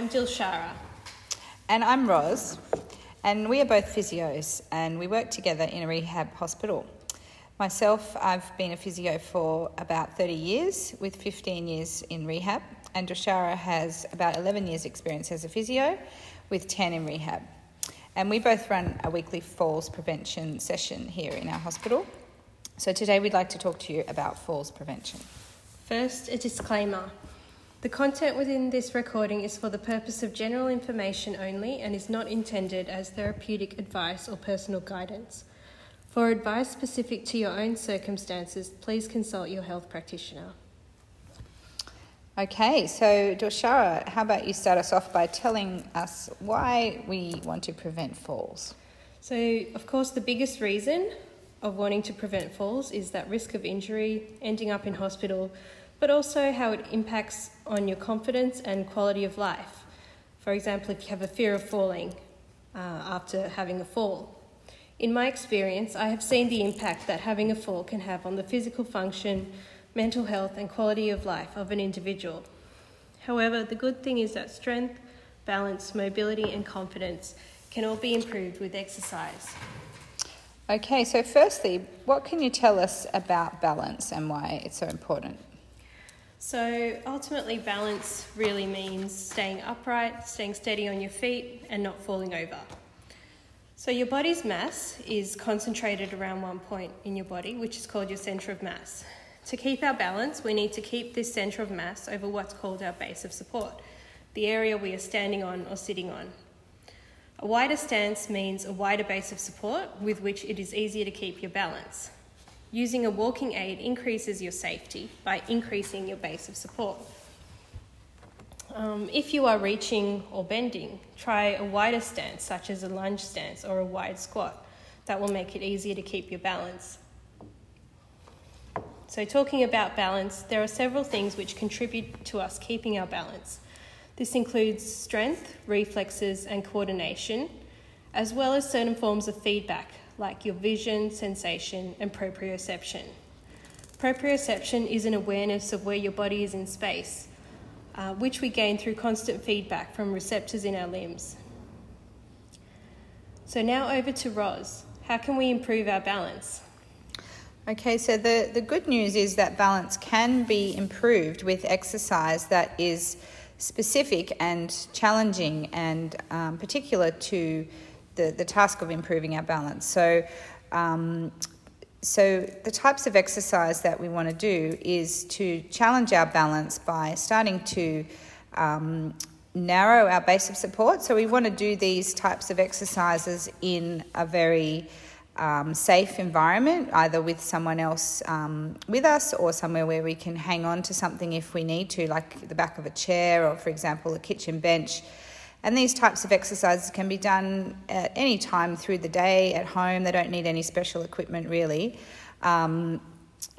I'm Dilshara. And I'm Roz, and we are both physios, and we work together in a rehab hospital. Myself, I've been a physio for about 30 years, with 15 years in rehab, and Dilshara has about 11 years' experience as a physio, with 10 in rehab. And we both run a weekly falls prevention session here in our hospital. So today we'd like to talk to you about falls prevention. First, a disclaimer. The content within this recording is for the purpose of general information only and is not intended as therapeutic advice or personal guidance. For advice specific to your own circumstances, please consult your health practitioner. Okay, so Dilshara, how about you start us off by telling us why we want to prevent falls? So, of course, the biggest reason of wanting to prevent falls is that risk of injury, ending up in hospital, but also how it impacts on your confidence and quality of life. For example, if you have a fear of falling uh, after having a fall. In my experience, I have seen the impact that having a fall can have on the physical function, mental health, and quality of life of an individual. However, the good thing is that strength, balance, mobility, and confidence can all be improved with exercise. Okay, so firstly, what can you tell us about balance and why it's so important? So, ultimately, balance really means staying upright, staying steady on your feet, and not falling over. So, your body's mass is concentrated around one point in your body, which is called your centre of mass. To keep our balance, we need to keep this centre of mass over what's called our base of support, the area we are standing on or sitting on. A wider stance means a wider base of support with which it is easier to keep your balance. Using a walking aid increases your safety by increasing your base of support. Um, if you are reaching or bending, try a wider stance, such as a lunge stance or a wide squat. That will make it easier to keep your balance. So, talking about balance, there are several things which contribute to us keeping our balance. This includes strength, reflexes, and coordination, as well as certain forms of feedback like your vision, sensation, and proprioception. Proprioception is an awareness of where your body is in space, uh, which we gain through constant feedback from receptors in our limbs. So, now over to Roz. How can we improve our balance? Okay, so the, the good news is that balance can be improved with exercise that is specific and challenging and um, particular to the, the task of improving our balance. So, um, so the types of exercise that we want to do is to challenge our balance by starting to um, narrow our base of support. So we want to do these types of exercises in a very um, safe environment, either with someone else um, with us or somewhere where we can hang on to something if we need to, like the back of a chair or, for example, a kitchen bench. And these types of exercises can be done at any time through the day at home. They don't need any special equipment really. Um,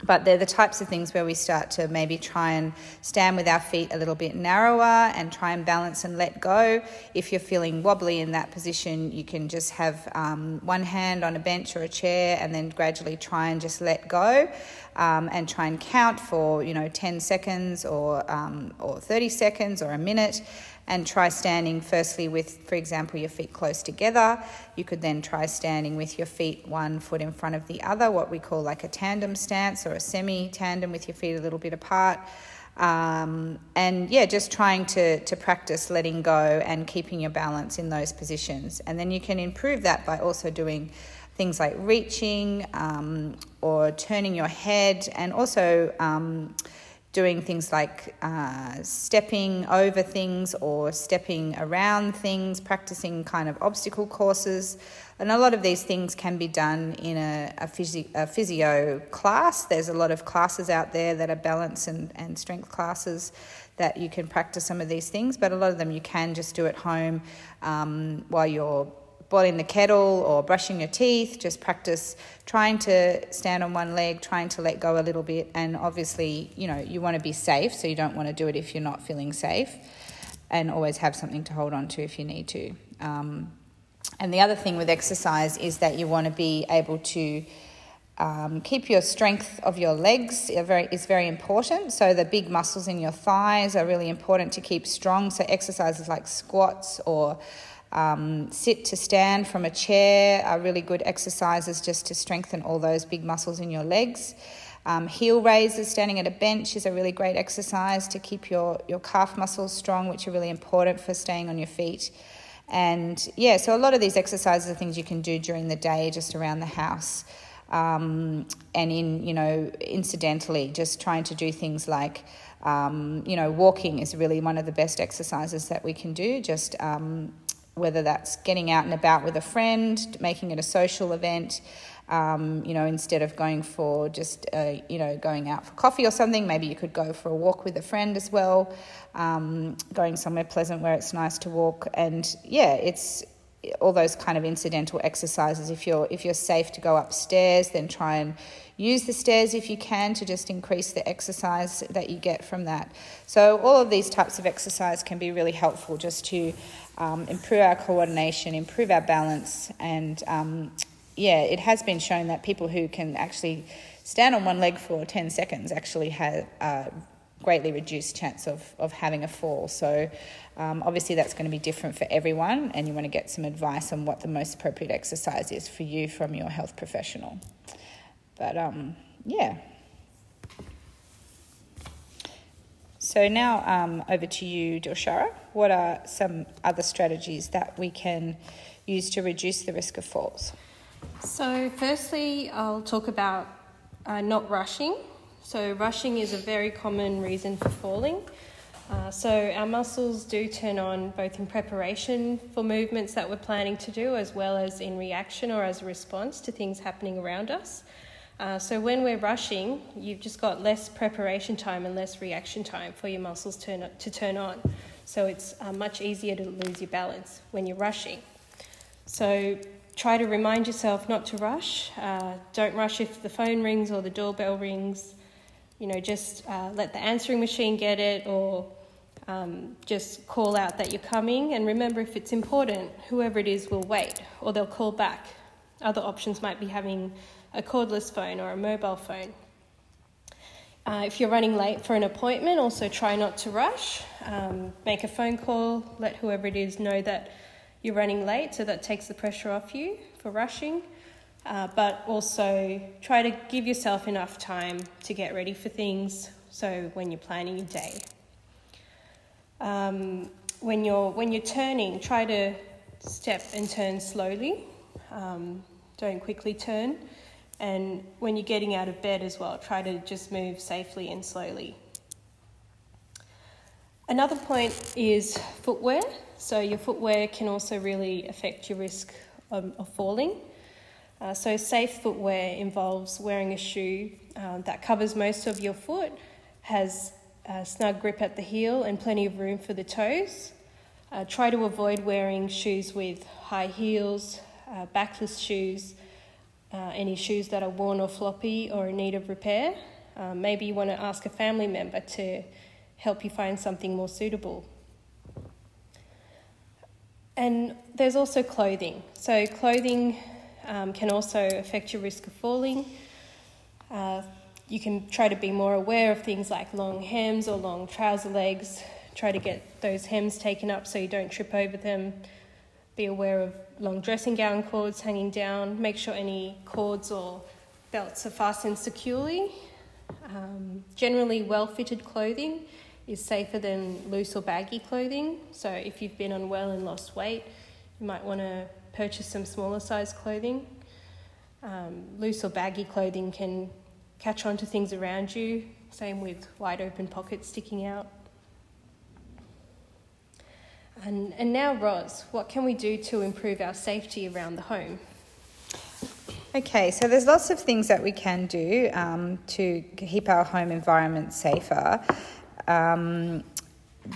but they're the types of things where we start to maybe try and stand with our feet a little bit narrower and try and balance and let go. If you're feeling wobbly in that position, you can just have um, one hand on a bench or a chair and then gradually try and just let go um, and try and count for, you know, 10 seconds or, um, or 30 seconds or a minute and try standing firstly with, for example, your feet close together. You could then try standing with your feet one foot in front of the other, what we call like a tandem stance or a semi tandem with your feet a little bit apart. Um, and yeah, just trying to, to practice letting go and keeping your balance in those positions. And then you can improve that by also doing things like reaching um, or turning your head and also. Um, doing things like uh, stepping over things or stepping around things, practicing kind of obstacle courses. And a lot of these things can be done in a, a, physio, a physio class. There's a lot of classes out there that are balance and, and strength classes that you can practice some of these things, but a lot of them you can just do at home um, while you're boiling the kettle or brushing your teeth. Just practice trying to stand on one leg, trying to let go a little bit. And obviously, you know, you want to be safe, so you don't want to do it if you're not feeling safe. And always have something to hold on to if you need to. Um, and the other thing with exercise is that you want to be able to Um, keep your strength of your legs very, is very important. So, the big muscles in your thighs are really important to keep strong. So, exercises like squats or um, sit to stand from a chair are really good exercises just to strengthen all those big muscles in your legs. Um, heel raises, standing at a bench, is a really great exercise to keep your, your calf muscles strong, which are really important for staying on your feet. And yeah, so a lot of these exercises are things you can do during the day just around the house um, and in you know incidentally just trying to do things like um, you know walking is really one of the best exercises that we can do just um, whether that's getting out and about with a friend making it a social event um, you know, instead of going for just, uh, you know, going out for coffee or something, maybe you could go for a walk with a friend as well, um, going somewhere pleasant where it's nice to walk. And yeah, it's all those kind of incidental exercises. If you're if you're safe to go upstairs, then try and use the stairs if you can to just increase the exercise that you get from that. So all of these types of exercise can be really helpful just to um, improve our coordination, improve our balance, and um, yeah, it has been shown that people who can actually stand on one leg for 10 seconds actually have a greatly reduced chance of, of having a fall. So um, obviously, that's going to be different for everyone, and you want to get some advice on what the most appropriate exercise is for you from your health professional. But um, yeah. So now um, over to you, Dilshara. What are some other strategies that we can use to reduce the risk of falls? So, firstly, I'll talk about uh, not rushing. So, rushing is a very common reason for falling. Uh, so, our muscles do turn on both in preparation for movements that we're planning to do, as well as in reaction or as a response to things happening around us. Uh, so, when we're rushing, you've just got less preparation time and less reaction time for your muscles turn, to turn on. So, it's uh, much easier to lose your balance when you're rushing. So, try to remind yourself not to rush. Uh, don't rush if the phone rings or the doorbell rings. You know, just uh, let the answering machine get it or um, just call out that you're coming. And remember, if it's important, whoever it is will wait or they'll call back. Other options might be having a cordless phone or a mobile phone. Uh, if you're running late for an appointment, also try not to rush. Um, make a phone call, let whoever it is know that you're running late, so that takes the pressure off you for rushing. Uh, but also try to give yourself enough time to get ready for things. So when you're planning your day, um, when you're when you're turning, try to step and turn slowly. Um, don't quickly turn. And when you're getting out of bed as well, try to just move safely and slowly. Another point is footwear. So, your footwear can also really affect your risk of, of falling. Uh, so, safe footwear involves wearing a shoe um, that covers most of your foot, has a snug grip at the heel, and plenty of room for the toes. Uh, try to avoid wearing shoes with high heels, uh, backless shoes, uh, any shoes that are worn or floppy or in need of repair. Uh, maybe you want to ask a family member to help you find something more suitable. And there's also clothing. So, clothing um, can also affect your risk of falling. Uh, you can try to be more aware of things like long hems or long trouser legs. Try to get those hems taken up so you don't trip over them. Be aware of long dressing gown cords hanging down. Make sure any cords or belts are fastened securely. Um, generally, well fitted clothing is safer than loose or baggy clothing. So if you've been unwell and lost weight, you might want to purchase some smaller size clothing. Um, loose or baggy clothing can catch on to things around you, same with wide open pockets sticking out. And, and now, Roz, what can we do to improve our safety around the home? Okay, so there's lots of things that we can do um, to keep our home environment safer um,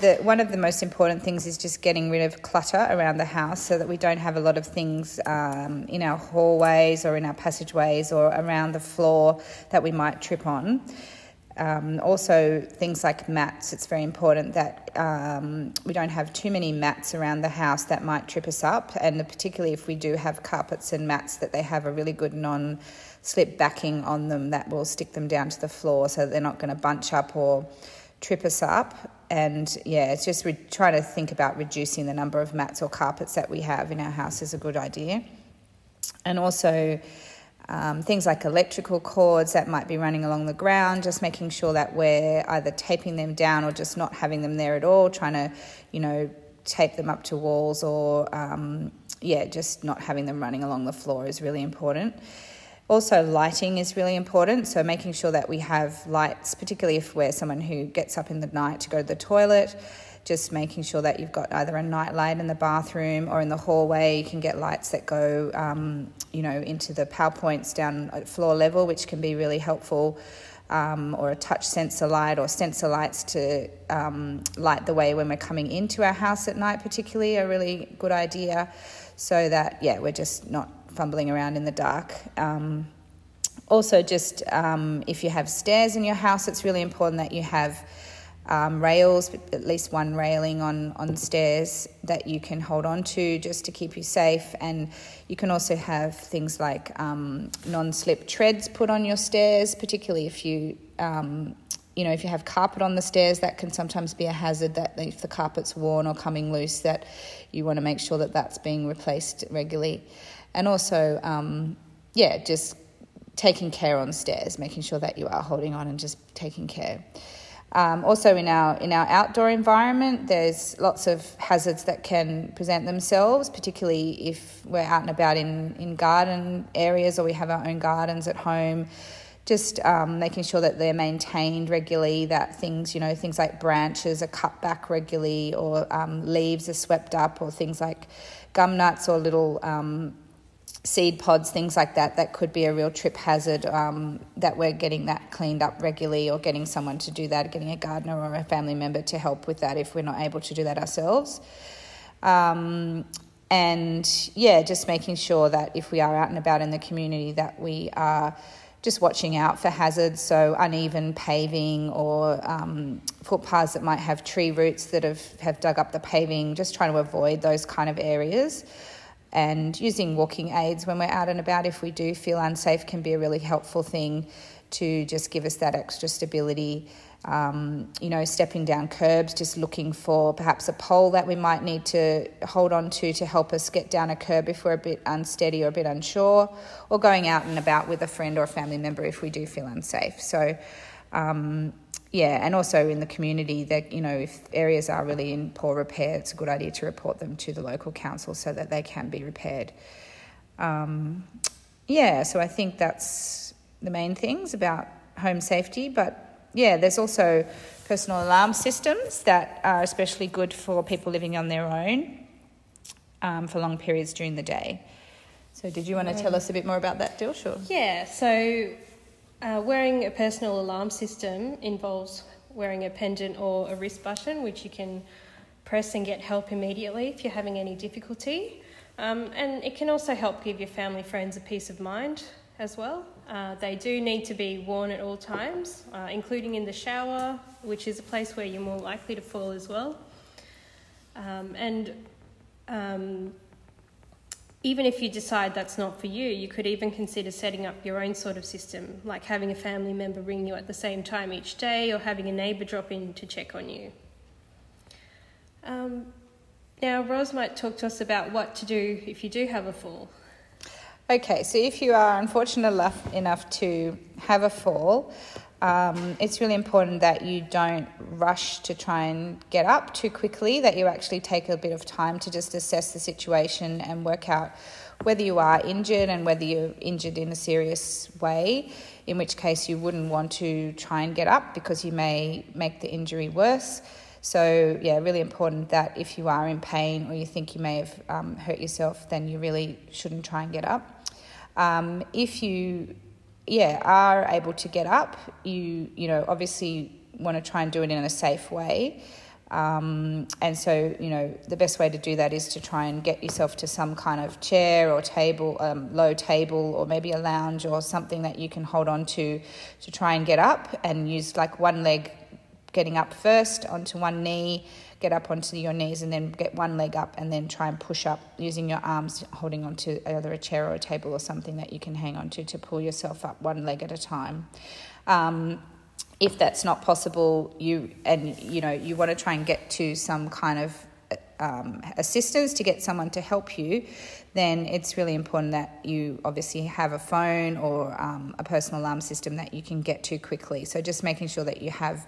the, one of the most important things is just getting rid of clutter around the house so that we don't have a lot of things um, in our hallways or in our passageways or around the floor that we might trip on. Um, also, things like mats, it's very important that um, we don't have too many mats around the house that might trip us up. And particularly if we do have carpets and mats, that they have a really good non slip backing on them that will stick them down to the floor so they're not going to bunch up or trip us up. And yeah, it's just re- trying to think about reducing the number of mats or carpets that we have in our house is a good idea. And also, um, things like electrical cords that might be running along the ground, just making sure that we're either taping them down or just not having them there at all, trying to, you know, tape them up to walls or, um, yeah, just not having them running along the floor is really important. Also, lighting is really important, so making sure that we have lights, particularly if we're someone who gets up in the night to go to the toilet just making sure that you've got either a night light in the bathroom or in the hallway. You can get lights that go, um, you know, into the power points down at floor level, which can be really helpful. Um, or a touch sensor light or sensor lights to um, light the way when we're coming into our house at night, particularly, a really good idea. So that, yeah, we're just not fumbling around in the dark. Um, also, just um, if you have stairs in your house, it's really important that you have um, rails, at least one railing on, on stairs that you can hold on to just to keep you safe. And you can also have things like um, non slip treads put on your stairs, particularly if you. Um, you know, if you have carpet on the stairs, that can sometimes be a hazard. That if the carpet's worn or coming loose, that you want to make sure that that's being replaced regularly, and also, um, yeah, just taking care on stairs, making sure that you are holding on and just taking care. Um, also, in our in our outdoor environment, there's lots of hazards that can present themselves, particularly if we're out and about in, in garden areas or we have our own gardens at home. Just um, making sure that they're maintained regularly, that things, you know, things like branches are cut back regularly, or um, leaves are swept up, or things like gum nuts or little um, seed pods, things like that, that could be a real trip hazard. Um, that we're getting that cleaned up regularly, or getting someone to do that, getting a gardener or a family member to help with that if we're not able to do that ourselves. Um, and yeah, just making sure that if we are out and about in the community, that we are just watching out for hazards, so uneven paving or um, footpaths that might have tree roots that have, have dug up the paving, just trying to avoid those kind of areas and using walking aids when we're out and about if we do feel unsafe can be a really helpful thing to just give us that extra stability. Um, you know, stepping down curbs, just looking for perhaps a pole that we might need to hold on to to help us get down a curb if we're a bit unsteady or a bit unsure, or going out and about with a friend or a family member if we do feel unsafe. So, um, yeah, and also in the community that you know if areas are really in poor repair, it's a good idea to report them to the local council so that they can be repaired. Um, yeah, so I think that's the main things about home safety. But yeah, there's also personal alarm systems that are especially good for people living on their own um, for long periods during the day. So, did you want to tell us a bit more about that, Dilshaw? Yeah, so uh, wearing a personal alarm system involves wearing a pendant or a wrist button, which you can press and get help immediately if you're having any difficulty. Um, and it can also help give your family friends a peace of mind as well. Uh, they do need to be worn at all times, uh, including in the shower, which is a place where you're more likely to fall as well. Um, and um, even if you decide that's not for you, you could even consider setting up your own sort of system, like having a family member ring you at the same time each day or having a neighbour drop in to check on you. Um, now, Rose might talk to us about what to do if you do have a fall. Okay, so if you are unfortunate enough, enough to have a fall, um, it's really important that you don't rush to try and get up too quickly, that you actually take a bit of time to just assess the situation and work out whether you are injured and whether you're injured in a serious way, in which case you wouldn't want to try and get up because you may make the injury worse. So, yeah, really important that if you are in pain or you think you may have um, hurt yourself, then you really shouldn't try and get up. Um, if you yeah, are able to get up, you you know obviously want to try and do it in a safe way. Um, and so, you know, the best way to do that is to try and get yourself to some kind of chair or table, um, low table, or maybe a lounge or something that you can hold on to to try and get up and use like one leg getting up first onto one knee, get up onto your knees, and then get one leg up and then try and push up using your arms, holding onto either a chair or a table or something that you can hang onto to pull yourself up one leg at a time. Um, if that's not possible, you and you know you want to try and get to some kind of um, assistance to get someone to help you, then it's really important that you obviously have a phone or um, a personal alarm system that you can get to quickly. So just making sure that you have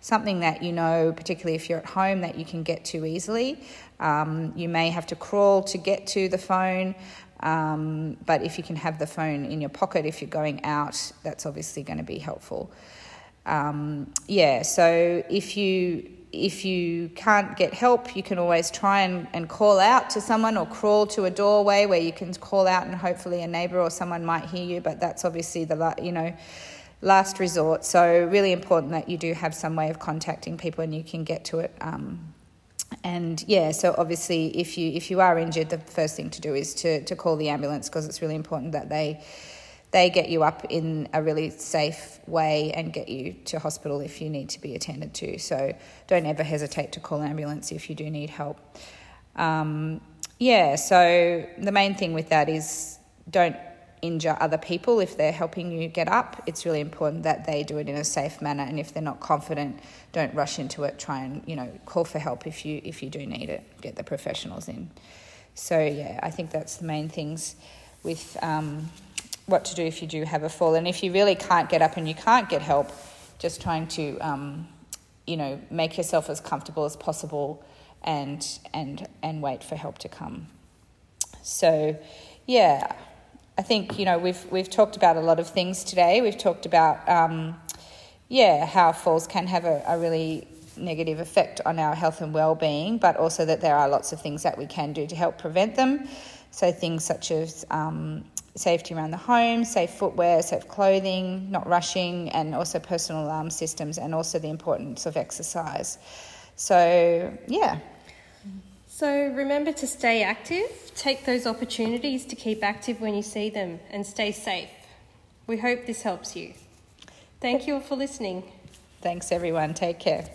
something that you know, particularly if you're at home, that you can get to easily. Um, you may have to crawl to get to the phone. Um, but if you can have the phone in your pocket if you're going out, that's obviously going to be helpful um, yeah, so if you if you can't get help, you can always try and, and call out to someone or crawl to a doorway where you can call out and hopefully a neighbour or someone might hear you. But that's obviously the you know last resort. So really important that you do have some way of contacting people and you can get to it. Um, and yeah, so obviously if you if you are injured, the first thing to do is to to call the ambulance because it's really important that they they get you up in a really safe way and get you to hospital if you need to be attended to. So don't ever hesitate to call ambulance if you do need help. Um, yeah, so the main thing with that is don't injure other people if they're helping you get up. It's really important that they do it in a safe manner, and if they're not confident, don't rush into it. Try and you know call for help if you if you do need it. Get the professionals in. So yeah, I think that's the main things with. Um, what to do if you do have a fall. And if you really can't get up and you can't get help, just trying to, um, you know, make yourself as comfortable as possible and, and, and wait for help to come. So, yeah, I think, you know, we've, we've talked about a lot of things today. We've talked about, um, yeah, how falls can have a, a really negative effect on our health and well-being, but also that there are lots of things that we can do to help prevent them. So things such as um, safety around the home, safe footwear, safe clothing, not rushing, and also personal alarm systems, and also the importance of exercise. So, yeah. So, remember to stay active, take those opportunities to keep active when you see them, and stay safe. We hope this helps you. Thank you all for listening. Thanks, everyone. Take care.